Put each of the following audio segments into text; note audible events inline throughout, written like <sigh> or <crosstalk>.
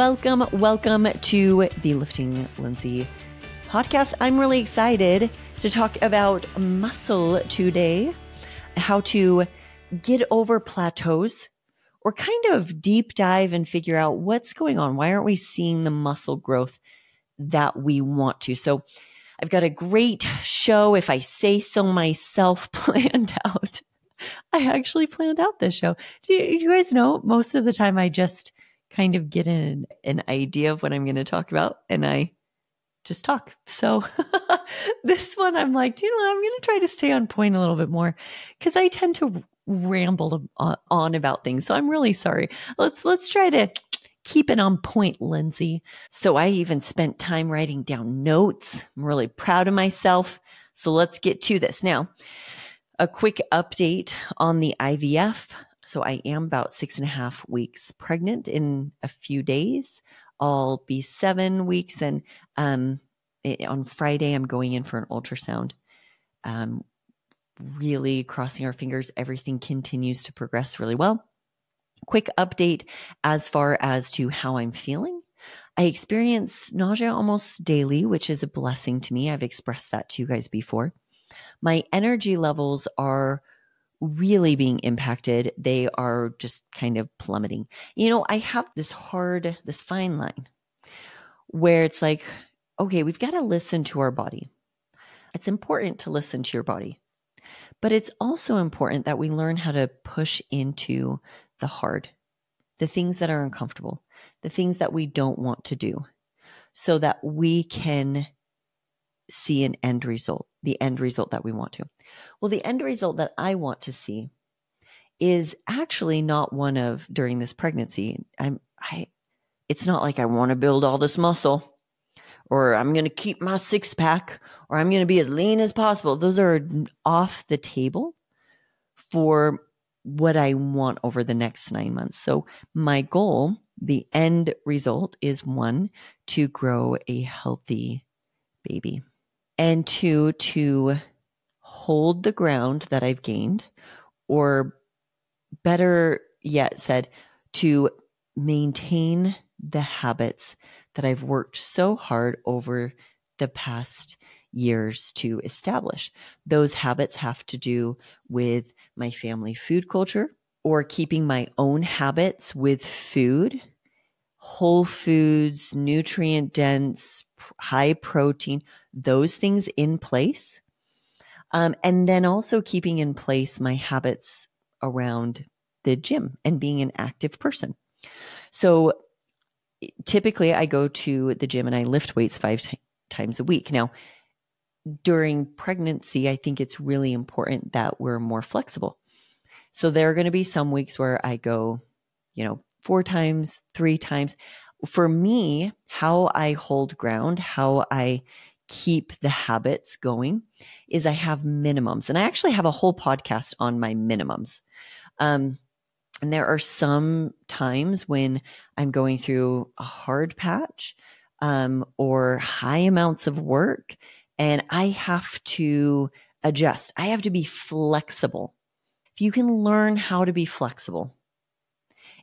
welcome, welcome to the Lifting Lindsay podcast. I'm really excited to talk about muscle today, how to get over plateaus or kind of deep dive and figure out what's going on. Why aren't we seeing the muscle growth that we want to? So, I've got a great show, if I say so myself, <laughs> planned out. I actually planned out this show. Do you, you guys know most of the time I just kind of get an, an idea of what I'm going to talk about and I just talk. So <laughs> this one, I'm like, you know, I'm going to try to stay on point a little bit more because I tend to ramble uh, on about things. So I'm really sorry. Let's let's try to keep it on point, Lindsay. So I even spent time writing down notes. I'm really proud of myself. So let's get to this now. A quick update on the IVF. So I am about six and a half weeks pregnant in a few days. I'll be seven weeks, and um, on Friday I'm going in for an ultrasound. Um, really crossing our fingers, everything continues to progress really well. Quick update as far as to how I'm feeling. I experience nausea almost daily, which is a blessing to me. I've expressed that to you guys before. My energy levels are really being impacted, they are just kind of plummeting. You know, I have this hard, this fine line where it's like, okay, we've got to listen to our body. It's important to listen to your body, but it's also important that we learn how to push into the hard, the things that are uncomfortable, the things that we don't want to do, so that we can see an end result, the end result that we want to. Well, the end result that I want to see is actually not one of during this pregnancy. I'm I it's not like I want to build all this muscle or I'm going to keep my six pack or I'm going to be as lean as possible. Those are off the table for what I want over the next 9 months. So my goal, the end result is one to grow a healthy baby and two, to hold the ground that I've gained, or better yet said, to maintain the habits that I've worked so hard over the past years to establish. Those habits have to do with my family food culture or keeping my own habits with food whole foods, nutrient dense, high protein, those things in place. Um, and then also keeping in place my habits around the gym and being an active person. So typically I go to the gym and I lift weights five t- times a week. Now, during pregnancy, I think it's really important that we're more flexible. So there are going to be some weeks where I go, you know, four times, three times. For me, how I hold ground, how I keep the habits going is I have minimums. And I actually have a whole podcast on my minimums. Um, and there are some times when I'm going through a hard patch um, or high amounts of work, and I have to adjust. I have to be flexible. If you can learn how to be flexible,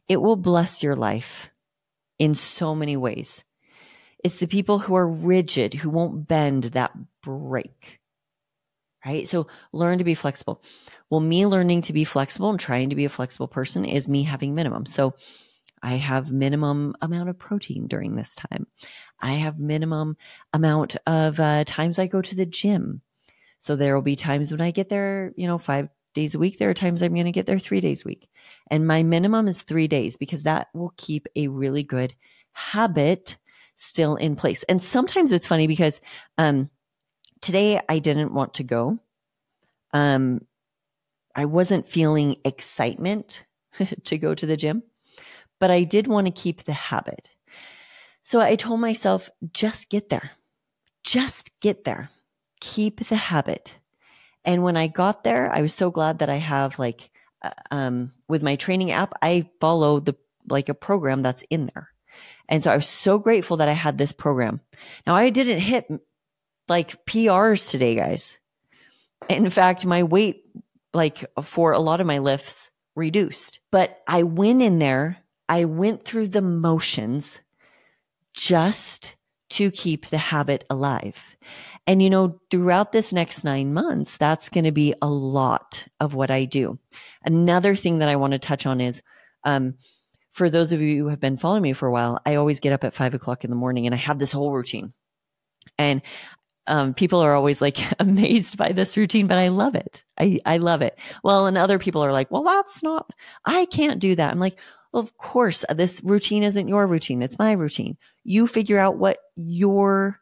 it will bless your life in so many ways. It's the people who are rigid, who won't bend that break. Right? So learn to be flexible. Well, me learning to be flexible and trying to be a flexible person is me having minimum. So I have minimum amount of protein during this time. I have minimum amount of uh, times I go to the gym. So there will be times when I get there, you know, five days a week. There are times I'm going to get there three days a week. And my minimum is three days because that will keep a really good habit still in place. And sometimes it's funny because um, today I didn't want to go. Um, I wasn't feeling excitement <laughs> to go to the gym, but I did want to keep the habit. So I told myself, just get there. Just get there. Keep the habit. And when I got there, I was so glad that I have like, uh, um, with my training app, I follow the, like a program that's in there. And so I was so grateful that I had this program. Now I didn't hit like PRs today, guys. In fact, my weight, like for a lot of my lifts, reduced. But I went in there, I went through the motions just to keep the habit alive. And you know, throughout this next nine months, that's going to be a lot of what I do. Another thing that I want to touch on is, um, for those of you who have been following me for a while, I always get up at five o'clock in the morning and I have this whole routine. And um, people are always like <laughs> amazed by this routine, but I love it. I, I love it. Well, and other people are like, well, that's not, I can't do that. I'm like, of course, this routine isn't your routine. It's my routine. You figure out what your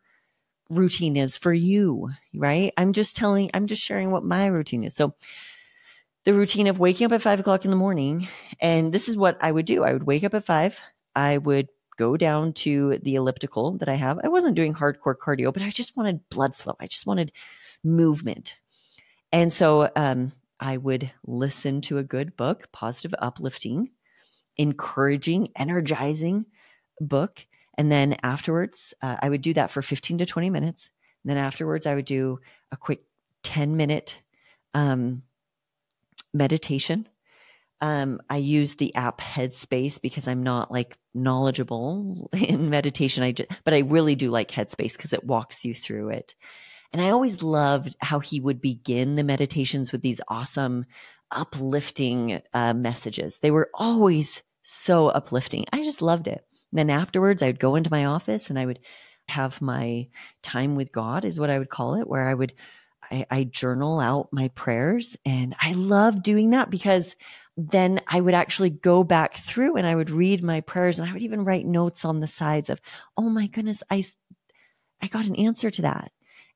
routine is for you, right? I'm just telling, I'm just sharing what my routine is. So the routine of waking up at five o'clock in the morning, and this is what I would do. I would wake up at five. I would go down to the elliptical that I have. I wasn't doing hardcore cardio, but I just wanted blood flow. I just wanted movement. And so um, I would listen to a good book, positive, uplifting, encouraging, energizing book. And then afterwards, uh, I would do that for 15 to 20 minutes. And then afterwards, I would do a quick 10 minute um, meditation um, I use the app Headspace because I'm not like knowledgeable <laughs> in meditation. I just, but I really do like Headspace because it walks you through it. And I always loved how he would begin the meditations with these awesome, uplifting uh, messages. They were always so uplifting. I just loved it. And then afterwards, I would go into my office and I would have my time with God, is what I would call it, where I would I, I journal out my prayers. And I love doing that because then I would actually go back through and I would read my prayers and I would even write notes on the sides of, oh my goodness, I, I got an answer to that.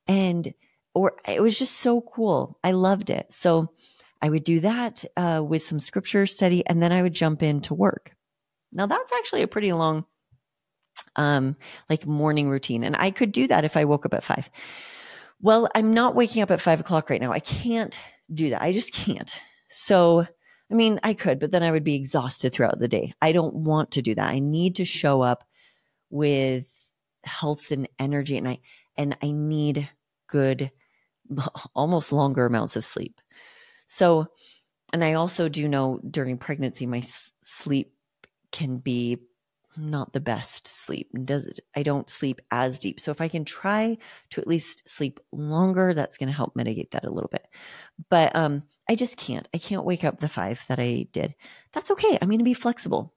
And, or it was just so cool. I loved it. So I would do that uh, with some scripture study and then I would jump into work. Now that's actually a pretty long, um, like morning routine. And I could do that if I woke up at five. Well, I'm not waking up at five o'clock right now. I can't do that. I just can't. So I mean, I could, but then I would be exhausted throughout the day. I don't want to do that. I need to show up with health and energy and I and I need good <laughs> almost longer amounts of sleep. So and I also do know during pregnancy my sleep can be not the best sleep. Does it? I don't sleep as deep. So if I can try to at least sleep longer, that's going to help mitigate that a little bit. But um I just can't. I can't wake up the five that I did. That's okay. I'm going to be flexible.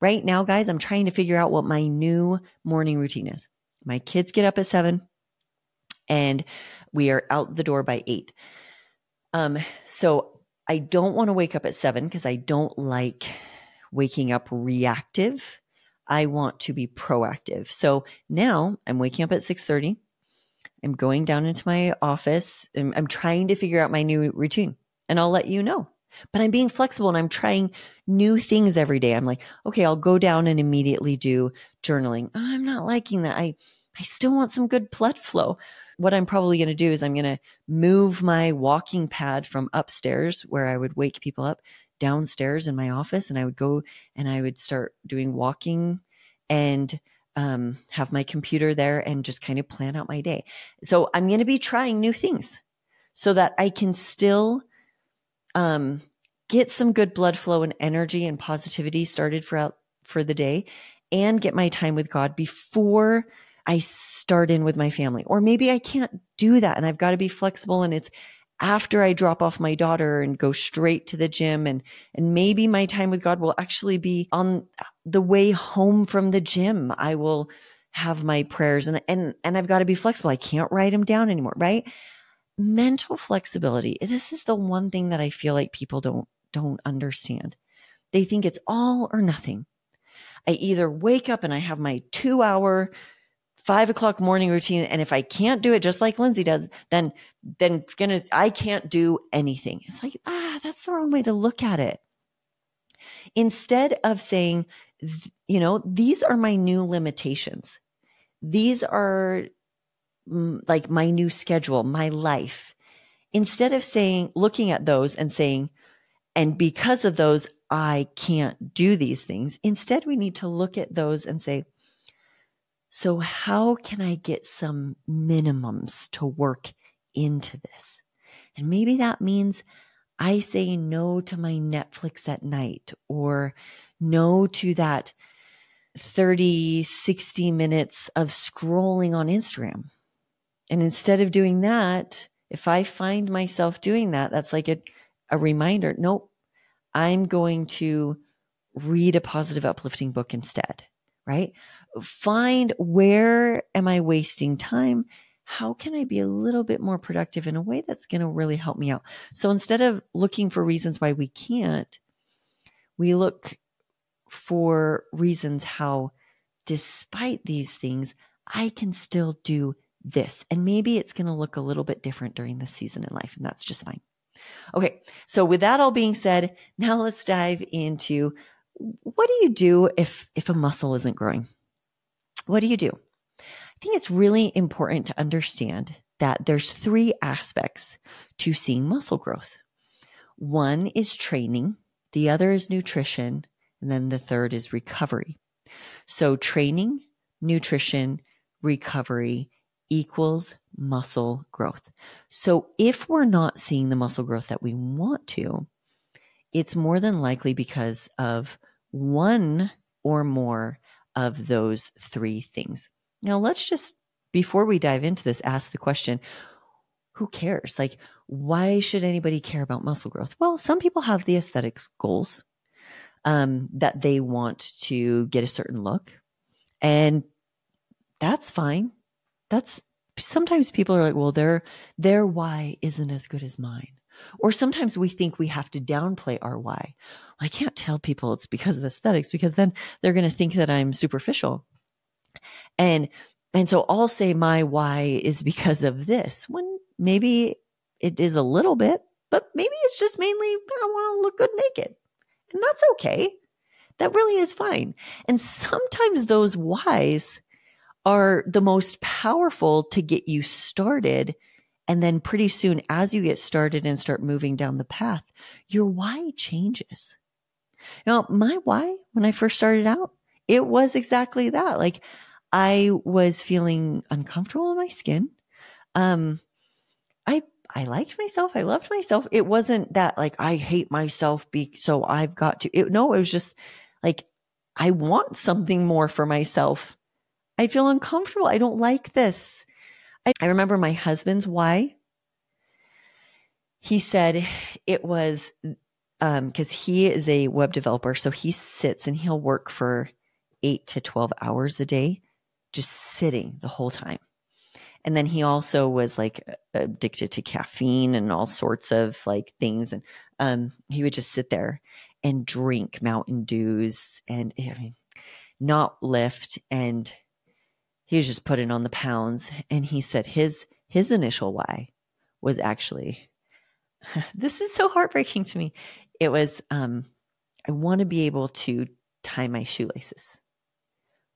Right now, guys, I'm trying to figure out what my new morning routine is. My kids get up at seven and we are out the door by eight. Um, so I don't want to wake up at seven because I don't like waking up reactive. I want to be proactive. So now I'm waking up at 6:30. I'm going down into my office. I'm, I'm trying to figure out my new routine and I'll let you know. But I'm being flexible and I'm trying new things every day. I'm like, okay, I'll go down and immediately do journaling. I'm not liking that. I I still want some good blood flow. What I'm probably going to do is I'm going to move my walking pad from upstairs where I would wake people up downstairs in my office and I would go and I would start doing walking and um, have my computer there and just kind of plan out my day. So I'm going to be trying new things so that I can still um, get some good blood flow and energy and positivity started for for the day and get my time with God before I start in with my family. Or maybe I can't do that and I've got to be flexible and it's after I drop off my daughter and go straight to the gym and and maybe my time with God will actually be on the way home from the gym. I will have my prayers and and and I've got to be flexible. I can't write them down anymore, right? mental flexibility. This is the one thing that I feel like people don't don't understand. They think it's all or nothing. I either wake up and I have my two hour five o'clock morning routine. And if I can't do it just like Lindsay does, then, then gonna, I can't do anything. It's like, ah, that's the wrong way to look at it. Instead of saying, you know, these are my new limitations. These are like my new schedule, my life. Instead of saying, looking at those and saying, and because of those, I can't do these things. Instead, we need to look at those and say, so how can I get some minimums to work into this? And maybe that means I say no to my Netflix at night or no to that 30, 60 minutes of scrolling on Instagram. And instead of doing that, if I find myself doing that, that's like a, a reminder nope, I'm going to read a positive, uplifting book instead, right? Find where am I wasting time? How can I be a little bit more productive in a way that's going to really help me out? So instead of looking for reasons why we can't, we look for reasons how, despite these things, I can still do this. And maybe it's going to look a little bit different during this season in life, and that's just fine. Okay, so with that all being said, now let's dive into what do you do if if a muscle isn't growing? What do you do? I think it's really important to understand that there's three aspects to seeing muscle growth. One is training, the other is nutrition, and then the third is recovery. So training, nutrition, recovery equals muscle growth. So if we're not seeing the muscle growth that we want to, it's more than likely because of one or more of those three things. Now, let's just, before we dive into this, ask the question who cares? Like, why should anybody care about muscle growth? Well, some people have the aesthetic goals um, that they want to get a certain look, and that's fine. That's sometimes people are like, well, their their why isn't as good as mine. Or sometimes we think we have to downplay our why. I can't tell people it's because of aesthetics because then they're going to think that I'm superficial. And and so I'll say my why is because of this when maybe it is a little bit, but maybe it's just mainly I want to look good naked. And that's okay. That really is fine. And sometimes those whys are the most powerful to get you started. And then pretty soon, as you get started and start moving down the path, your why changes. Now, my why when I first started out, it was exactly that. Like I was feeling uncomfortable in my skin. Um, I I liked myself. I loved myself. It wasn't that like I hate myself be so I've got to it, no, it was just like I want something more for myself. I feel uncomfortable. I don't like this. I, remember my husband's why. He said it was because um, he is a web developer. So he sits and he'll work for eight to 12 hours a day, just sitting the whole time. And then he also was like addicted to caffeine and all sorts of like things. And um, he would just sit there and drink Mountain Dews and I mean, not lift. And he was just putting on the pounds. And he said his his initial why was actually <laughs> this is so heartbreaking to me it was um, I want to be able to tie my shoelaces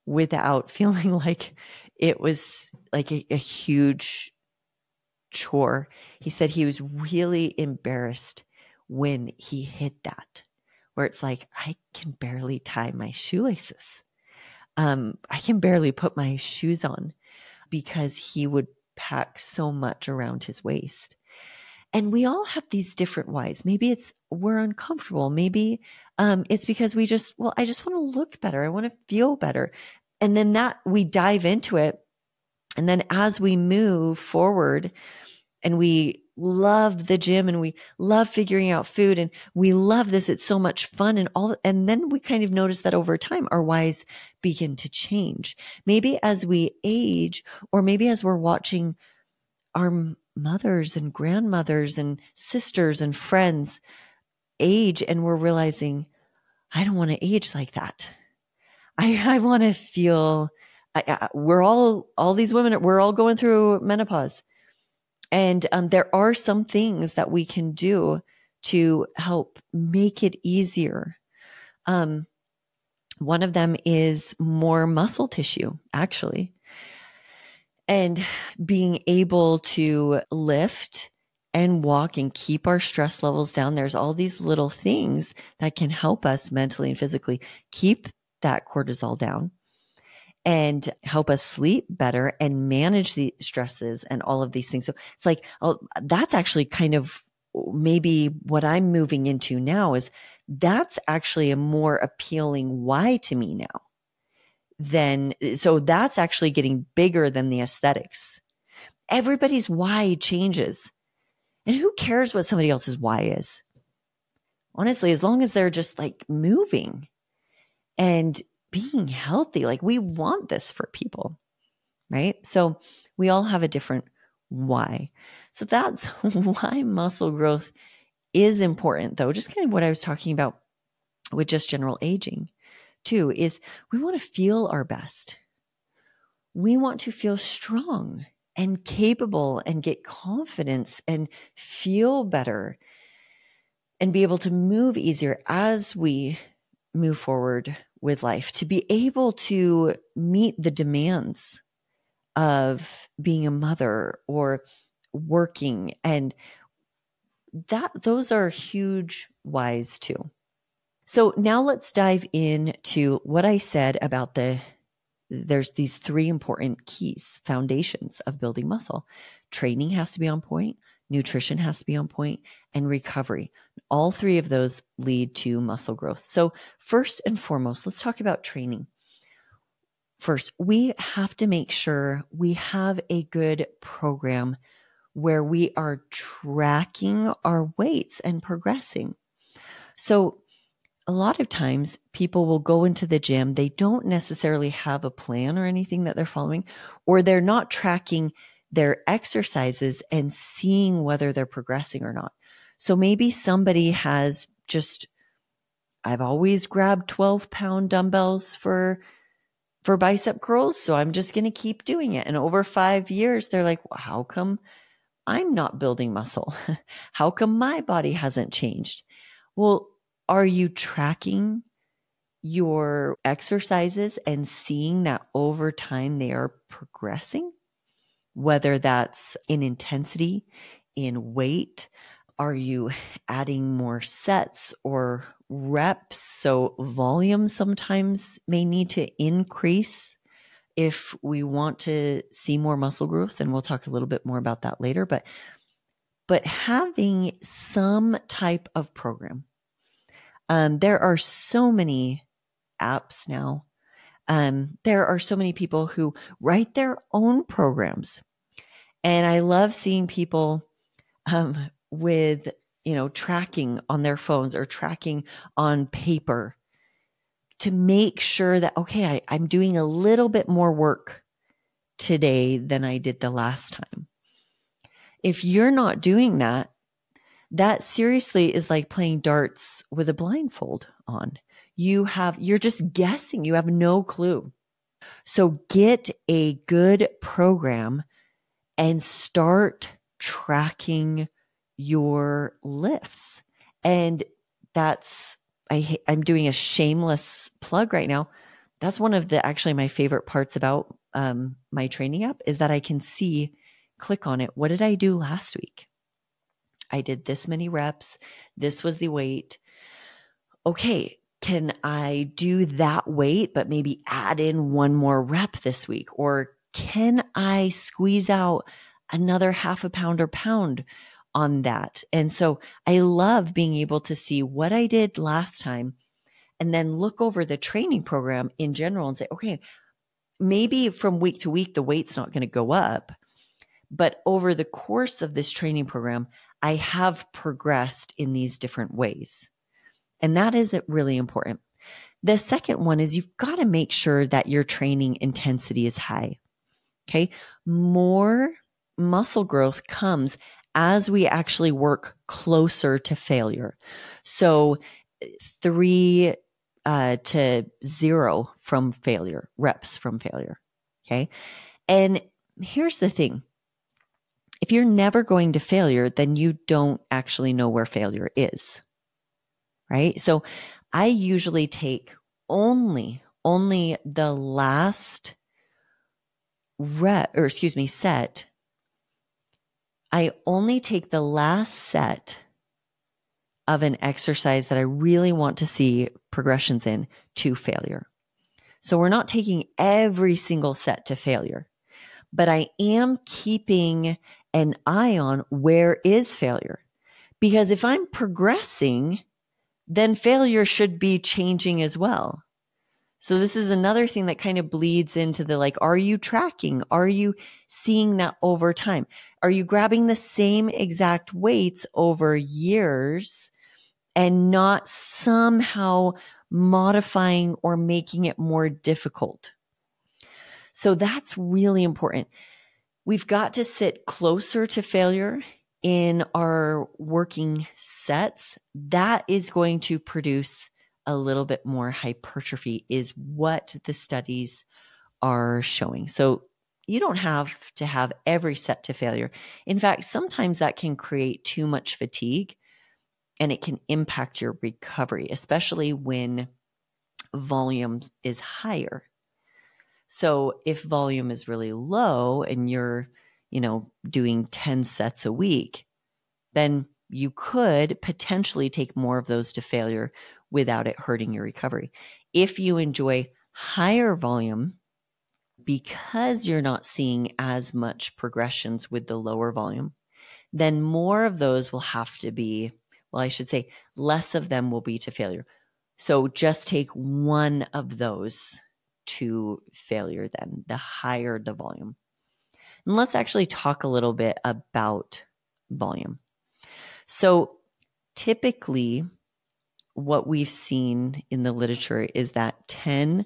without <laughs> feeling like it was like a, a huge chore. He said he was really embarrassed when he hit that, where it's like, I can barely tie my shoelaces. Um, I can barely put my shoes on because he would pack so much around his waist. And we all have these different whys. Maybe it's we're uncomfortable. Maybe um, it's because we just, well, I just want to look better. I want to feel better. And then that we dive into it. And then as we move forward and we love the gym and we love figuring out food and we love this, it's so much fun and all. And then we kind of notice that over time, our whys begin to change. Maybe as we age, or maybe as we're watching our mothers and grandmothers and sisters and friends age and we're realizing I don't want to age like that. I, I want to feel I, I, we're all all these women we're all going through menopause and um, there are some things that we can do to help make it easier um, one of them is more muscle tissue actually and being able to lift and walk and keep our stress levels down. There's all these little things that can help us mentally and physically keep that cortisol down and help us sleep better and manage the stresses and all of these things. So it's like, oh, that's actually kind of maybe what I'm moving into now is that's actually a more appealing why to me now then so that's actually getting bigger than the aesthetics. Everybody's why changes. And who cares what somebody else's why is? Honestly, as long as they're just like moving and being healthy, like we want this for people, right? So we all have a different why. So that's <laughs> why muscle growth is important, though. Just kind of what I was talking about with just general aging, too, is we want to feel our best. We want to feel strong and capable and get confidence and feel better and be able to move easier as we move forward with life, to be able to meet the demands of being a mother or working and that those are huge whys too. So now let's dive into what I said about the there's these three important keys, foundations of building muscle. Training has to be on point, nutrition has to be on point, and recovery. All three of those lead to muscle growth. So, first and foremost, let's talk about training. First, we have to make sure we have a good program where we are tracking our weights and progressing. So, a lot of times people will go into the gym, they don't necessarily have a plan or anything that they're following, or they're not tracking their exercises and seeing whether they're progressing or not. So maybe somebody has just, I've always grabbed 12 pound dumbbells for for bicep curls. So I'm just going to keep doing it. And over five years, they're like, well, how come I'm not building muscle? <laughs> how come my body hasn't changed? Well, are you tracking your exercises and seeing that over time they are progressing? Whether that's in intensity, in weight, are you adding more sets or reps. So volume sometimes may need to increase if we want to see more muscle growth. And we'll talk a little bit more about that later. But but having some type of program. Um, there are so many apps now. Um, there are so many people who write their own programs. And I love seeing people um, with you know, tracking on their phones or tracking on paper to make sure that, okay, I, I'm doing a little bit more work today than I did the last time. If you're not doing that, that seriously is like playing darts with a blindfold on. You have, you're just guessing. You have no clue. So get a good program and start tracking your lifts. And that's, I, I'm doing a shameless plug right now. That's one of the actually my favorite parts about um, my training app is that I can see, click on it. What did I do last week? I did this many reps. This was the weight. Okay, can I do that weight, but maybe add in one more rep this week? Or can I squeeze out another half a pound or pound? on that. And so I love being able to see what I did last time and then look over the training program in general and say, okay, maybe from week to week, the weight's not going to go up. But over the course of this training program, I have progressed in these different ways. And that is really important. The second one is you've got to make sure that your training intensity is high. Okay. More muscle growth comes as we actually work closer to failure. So three uh, to zero from failure, reps from failure. Okay. And here's the thing if you're never going to failure, then you don't actually know where failure is. Right. So I usually take only, only the last rep, or excuse me, set I only take the last set of an exercise that I really want to see progressions in to failure. So we're not taking every single set to failure, but I am keeping an eye on where is failure. Because if I'm progressing, then failure should be changing as well. So this is another thing that kind of bleeds into the like, are you tracking? Are you seeing that over time? Are you grabbing the same exact weights over years and not somehow modifying or making it more difficult? So that's really important. We've got to sit closer to failure in our working sets. That is going to produce a little bit more hypertrophy, is what the studies are showing. So you don't have to have every set to failure. In fact, sometimes that can create too much fatigue and it can impact your recovery, especially when volume is higher. So if volume is really low and you're, you know, doing 10 sets a week, then you could potentially take more of those to failure without it hurting your recovery. If you enjoy higher volume, because you're not seeing as much progressions with the lower volume, then more of those will have to be, well, I should say, less of them will be to failure. So just take one of those to failure, then the higher the volume. And let's actually talk a little bit about volume. So typically, what we've seen in the literature is that 10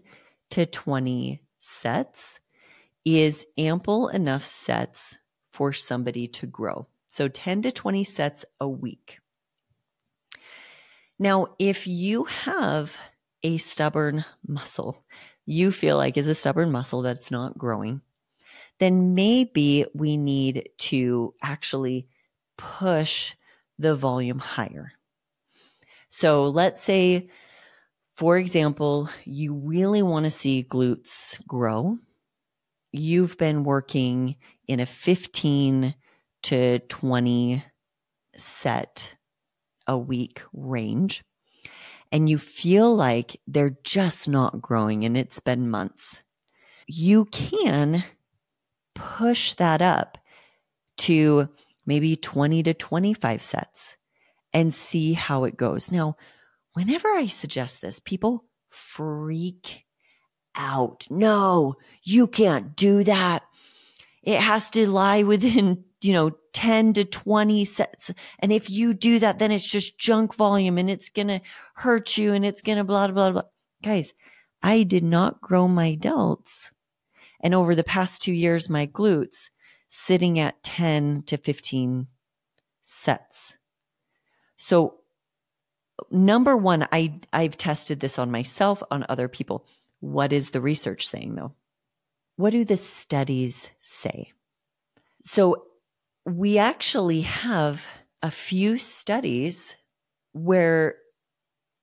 to 20 sets is ample enough sets for somebody to grow. So 10 to 20 sets a week. Now, if you have a stubborn muscle, you feel like is a stubborn muscle that's not growing, then maybe we need to actually push the volume higher. So let's say, for example, you really want to see glutes grow. You've been working in a 15 to 20 set a week range and you feel like they're just not growing and it's been months, you can push that up to maybe 20 to 25 sets and see how it goes. Now, whenever I suggest this, people freak out. No, you can't do that. It has to lie within, <laughs> you know, 10 to 20 sets. And if you do that, then it's just junk volume and it's going to hurt you and it's going to blah, blah, blah. Guys, I did not grow my delts. And over the past two years, my glutes sitting at 10 to 15 sets. So number one, I, I've tested this on myself, on other people. What is the research saying though? What do the studies say? So we actually have a few studies where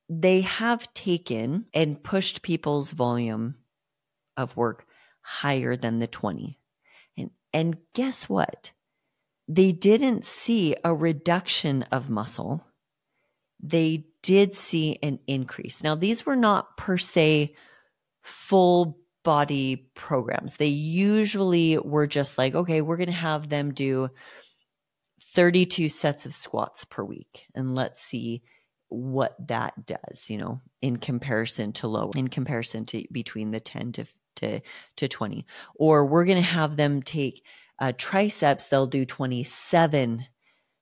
they have taken and pushed people's volume of work higher than the 20. And, and guess what? They didn't see a reduction of muscle. They did see an increase. Now, these were not per se full body programs. They usually were just like, okay, we're going to have them do 32 sets of squats per week and let's see what that does, you know, in comparison to low, in comparison to between the 10 to to, to 20. Or we're going to have them take uh, triceps, they'll do 27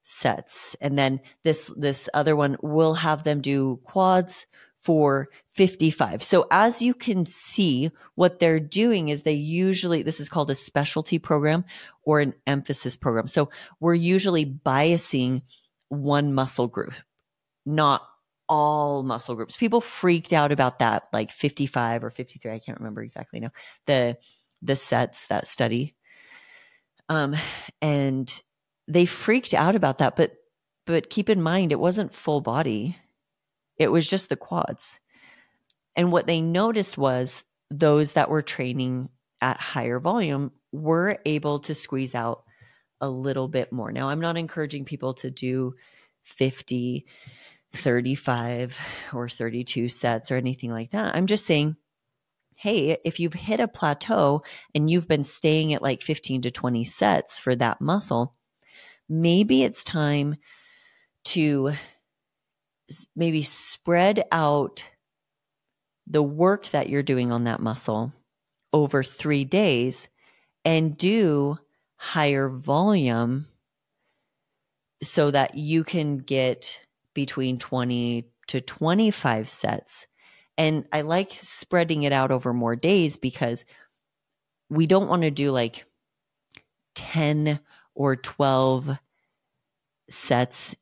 sets. And then this, this other one will have them do quads for 55. So as you can see, what they're doing is they usually, this is called a specialty program or an emphasis program. So we're usually biasing one muscle group, not all muscle groups. People freaked out about that, like 55 or 53. I can't remember exactly now. The, the sets, that study. Um, and they freaked out about that, but, but keep in mind, it wasn't full body it was just the quads. And what they noticed was those that were training at higher volume were able to squeeze out a little bit more. Now, I'm not encouraging people to do 50, 35, or 32 sets or anything like that. I'm just saying, hey, if you've hit a plateau and you've been staying at like 15 to 20 sets for that muscle, maybe it's time to maybe spread out the work that you're doing on that muscle over three days and do higher volume so that you can get between 20 to 25 sets. And I like spreading it out over more days because we don't want to do like 10 or 12 sets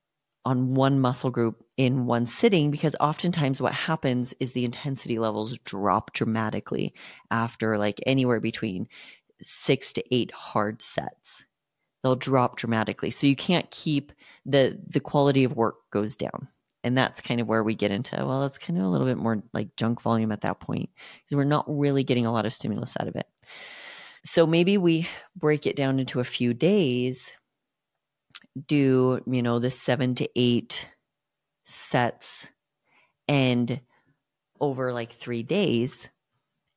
on one muscle group in one sitting because oftentimes what happens is the intensity levels drop dramatically after like anywhere between six to eight hard sets. They'll drop dramatically. So you can't keep the the quality of work goes down. And that's kind of where we get into well it's kind of a little bit more like junk volume at that point because we're not really getting a lot of stimulus out of it so maybe we break it down into a few days do you know the seven to eight sets and over like three days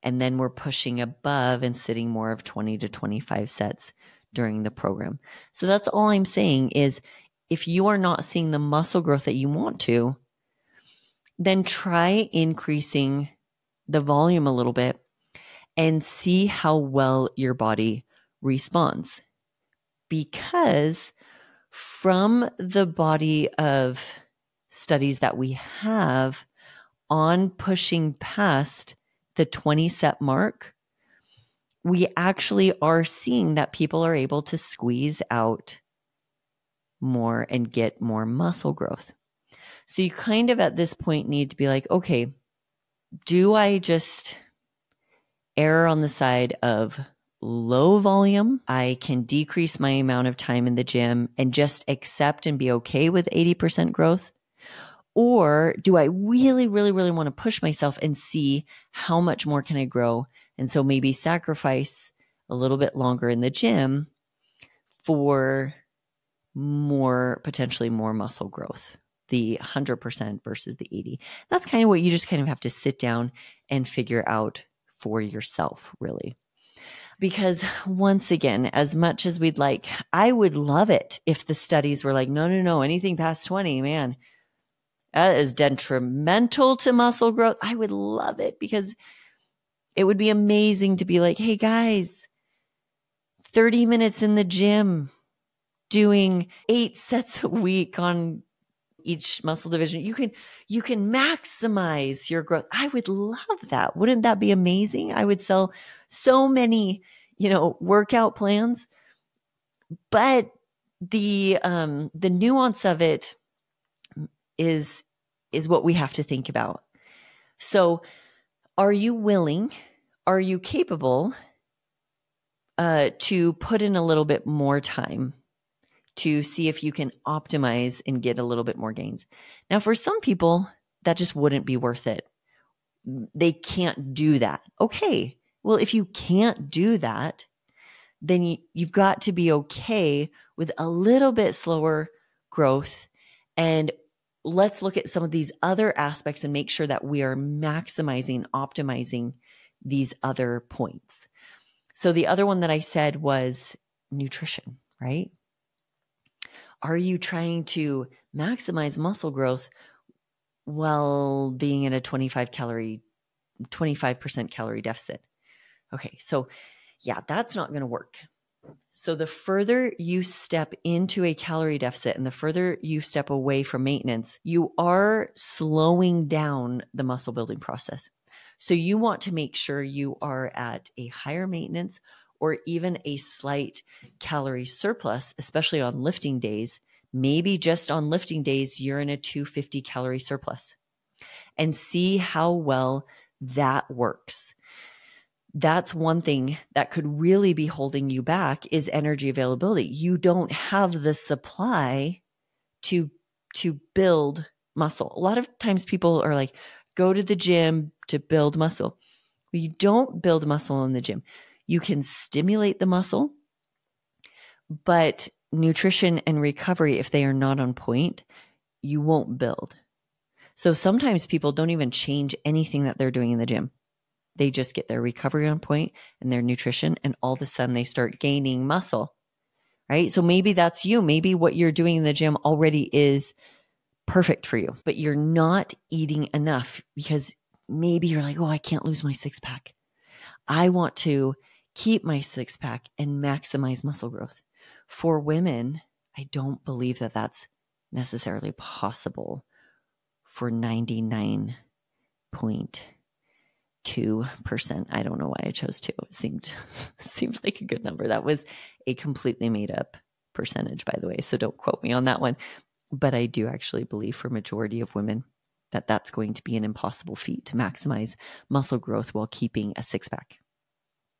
and then we're pushing above and sitting more of 20 to 25 sets during the program. So that's all i'm saying is if you are not seeing the muscle growth that you want to, then try increasing the volume a little bit and see how well your body responds. Because from the body of studies that we have on pushing past the 20 set mark, we actually are seeing that people are able to squeeze out more and get more muscle growth. So you kind of at this point need to be like, okay, do I just err on the side of low volume? I can decrease my amount of time in the gym and just accept and be okay with 80% growth? Or do I really, really, really want to push myself and see how much more can I grow? And so maybe sacrifice a little bit longer in the gym for more potentially more muscle growth the 100% versus the 80 that's kind of what you just kind of have to sit down and figure out for yourself really. Because once again as much as we'd like i would love it if the studies were like no no no anything past 20 man that is detrimental to muscle growth. I would love it because it would be amazing to be like hey guys 30 minutes in the gym doing eight sets a week on each muscle division you can you can maximize your growth. I would love that. Wouldn't that be amazing? I would sell so many you know workout plans. But the um the nuance of it is is what we have to think about. So are you willing are you capable uh to put in a little bit more time to see if you can optimize and get a little bit more gains. Now, for some people, that just wouldn't be worth it. They can't do that. Okay. Well, if you can't do that, then you, you've got to be okay with a little bit slower growth. And let's look at some of these other aspects and make sure that we are maximizing, optimizing these other points. So, the other one that I said was nutrition, right? Are you trying to maximize muscle growth while being in a 25 calorie, 25% calorie deficit? Okay, so yeah, that's not going to work. So the further you step into a calorie deficit and the further you step away from maintenance, you are slowing down the muscle building process. So you want to make sure you are at a higher maintenance or even a slight calorie surplus, especially on lifting days, maybe just on lifting days, you're in a 250 calorie surplus and see how well that works. That's one thing that could really be holding you back is energy availability. You don't have the supply to to build muscle. A lot of times people are like go to the gym to build muscle. you don't build muscle in the gym you can stimulate the muscle, but nutrition and recovery, if they are not on point, you won't build. So sometimes people don't even change anything that they're doing in the gym. They just get their recovery on point and their nutrition, and all of a sudden they start gaining muscle. Right. So maybe that's you. Maybe what you're doing in the gym already is perfect for you, but you're not eating enough because maybe you're like, oh, I can't lose my six pack. I want to keep my six pack and maximize muscle growth. For women, I don't believe that that's necessarily possible for 99.2%. I don't know why I chose two. It seemed <laughs> seemed like a good number. That was a completely made up percentage by the way, so don't quote me on that one. But I do actually believe for majority of women that that's going to be an impossible feat to maximize muscle growth while keeping a six pack.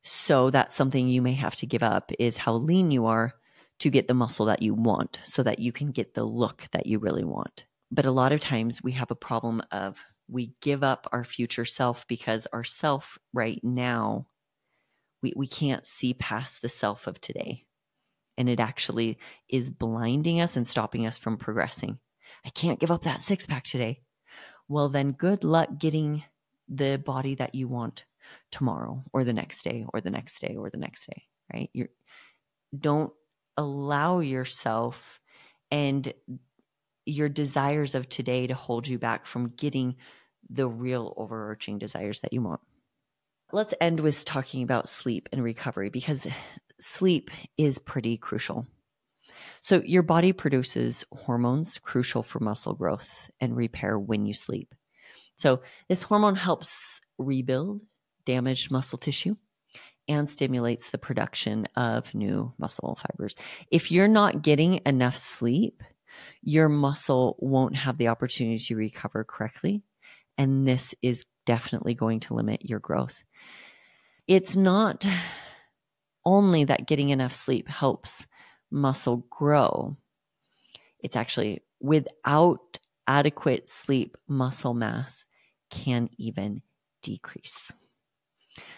So that's something you may have to give up is how lean you are to get the muscle that you want so that you can get the look that you really want. But a lot of times we have a problem of we give up our future self because our self right now, we, we can't see past the self of today. And it actually is blinding us and stopping us from progressing. I can't give up that six pack today. Well, then good luck getting the body that you want tomorrow or the next day or the next day or the next day, right? You don't allow yourself and your desires of today to hold you back from getting the real overarching desires that you want. Let's end with talking about sleep and recovery because sleep is pretty crucial. So, your body produces hormones crucial for muscle growth and repair when you sleep. So, this hormone helps rebuild damaged muscle tissue and stimulates the production of new muscle fibers. If you're not getting enough sleep, your muscle won't have the opportunity to recover correctly. And this is definitely going to limit your growth. It's not only that getting enough sleep helps muscle grow, it's actually without adequate sleep, muscle mass can even decrease.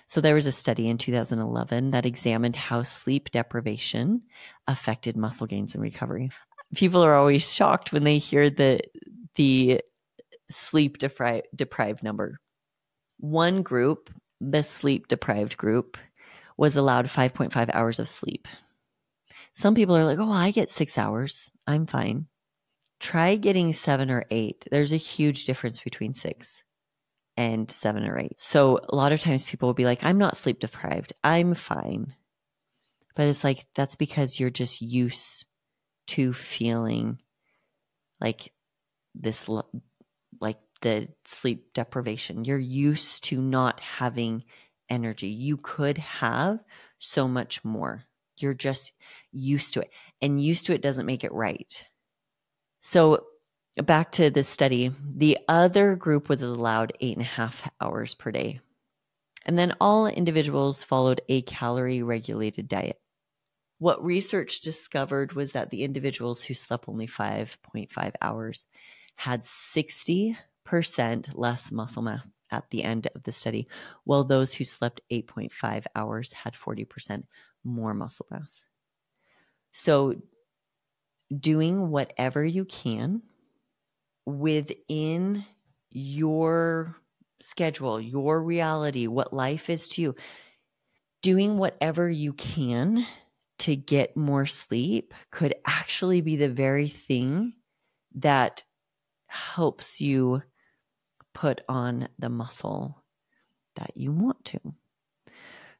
So there was a study in 2011 that examined how sleep deprivation affected muscle gains and recovery. People are always shocked when they hear the the sleep depri- deprived number. One group, the sleep deprived group, was allowed 5.5 hours of sleep. Some people are like, "Oh, I get 6 hours. I'm fine." Try getting 7 or 8. There's a huge difference between 6 and seven or eight. So a lot of times people will be like, I'm not sleep deprived. I'm fine. But it's like, that's because you're just used to feeling like this, like the sleep deprivation. You're used to not having energy. You could have so much more. You're just used to it. And used to it doesn't make it right. So back to this study, the other group was allowed eight and a half hours per day. And then all individuals followed a calorie regulated diet. What research discovered was that the individuals who slept only 5.5 hours had 60% less muscle mass at the end of the study, while those who slept 8.5 hours had 40% more muscle mass. So, doing whatever you can within your schedule, your reality, what life is to you, doing whatever you can to get more sleep could actually be the very thing that helps you put on the muscle that you want to.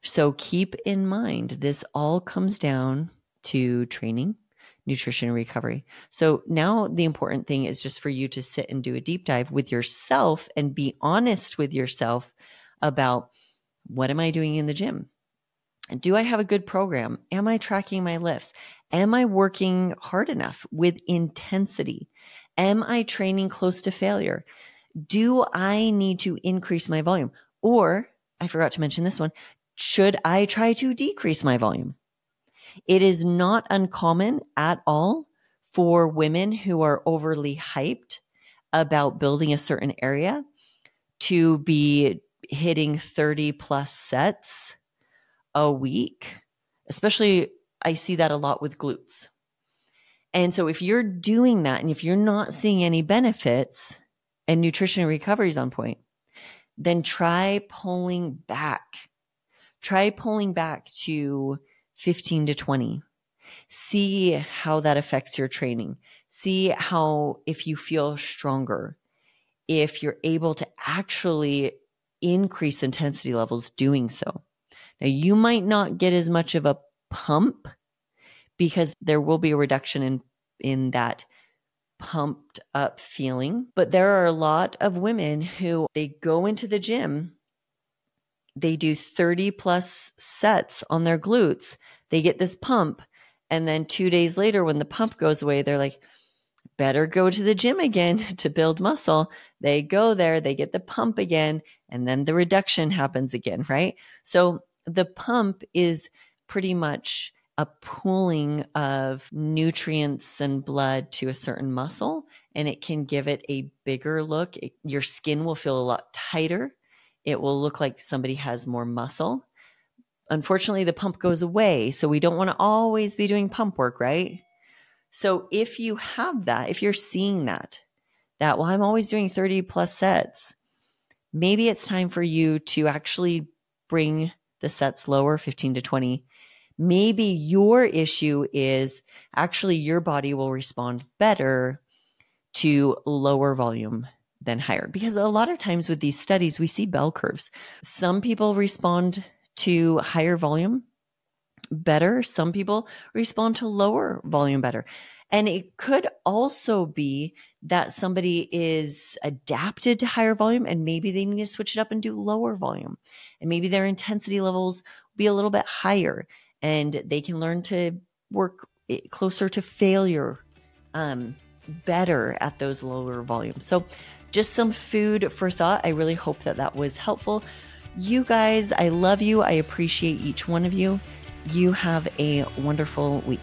So keep in mind, this all comes down to training nutrition and recovery. So now the important thing is just for you to sit and do a deep dive with yourself and be honest with yourself about what am I doing in the gym? Do I have a good program? Am I tracking my lifts? Am I working hard enough with intensity? Am I training close to failure? Do I need to increase my volume? Or I forgot to mention this one. Should I try to decrease my volume? It is not uncommon at all for women who are overly hyped about building a certain area to be hitting 30 plus sets a week. Especially, I see that a lot with glutes. And so, if you're doing that and if you're not seeing any benefits and nutrition recovery is on point, then try pulling back. Try pulling back to 15 to 20. See how that affects your training. See how, if you feel stronger, if you're able to actually increase intensity levels doing so. Now, you might not get as much of a pump because there will be a reduction in, in that pumped up feeling. But there are a lot of women who they go into the gym, they do 30 plus sets on their glutes, they get this pump. And then two days later, when the pump goes away, they're like, better go to the gym again <laughs> to build muscle. They go there, they get the pump again, and then the reduction happens again, right? So the pump is pretty much a pooling of nutrients and blood to a certain muscle, and it can give it a bigger look. It, your skin will feel a lot tighter. It will look like somebody has more muscle. Unfortunately, the pump goes away. So we don't want to always be doing pump work, right? So if you have that, if you're seeing that, that, well, I'm always doing 30 plus sets, maybe it's time for you to actually bring the sets lower, 15 to 20, maybe your issue is actually your body will respond better to lower volume than higher. Because a lot of times with these studies, we see bell curves. Some people respond to higher volume better, some people respond to lower volume better. And it could also be that somebody is adapted to higher volume and maybe they need to switch it up and do lower volume. And maybe their intensity levels be a little bit higher and they can learn to work closer to failure um, better at those lower volumes. So, just some food for thought. I really hope that that was helpful. You guys, I love you. I appreciate each one of you. You have a wonderful week.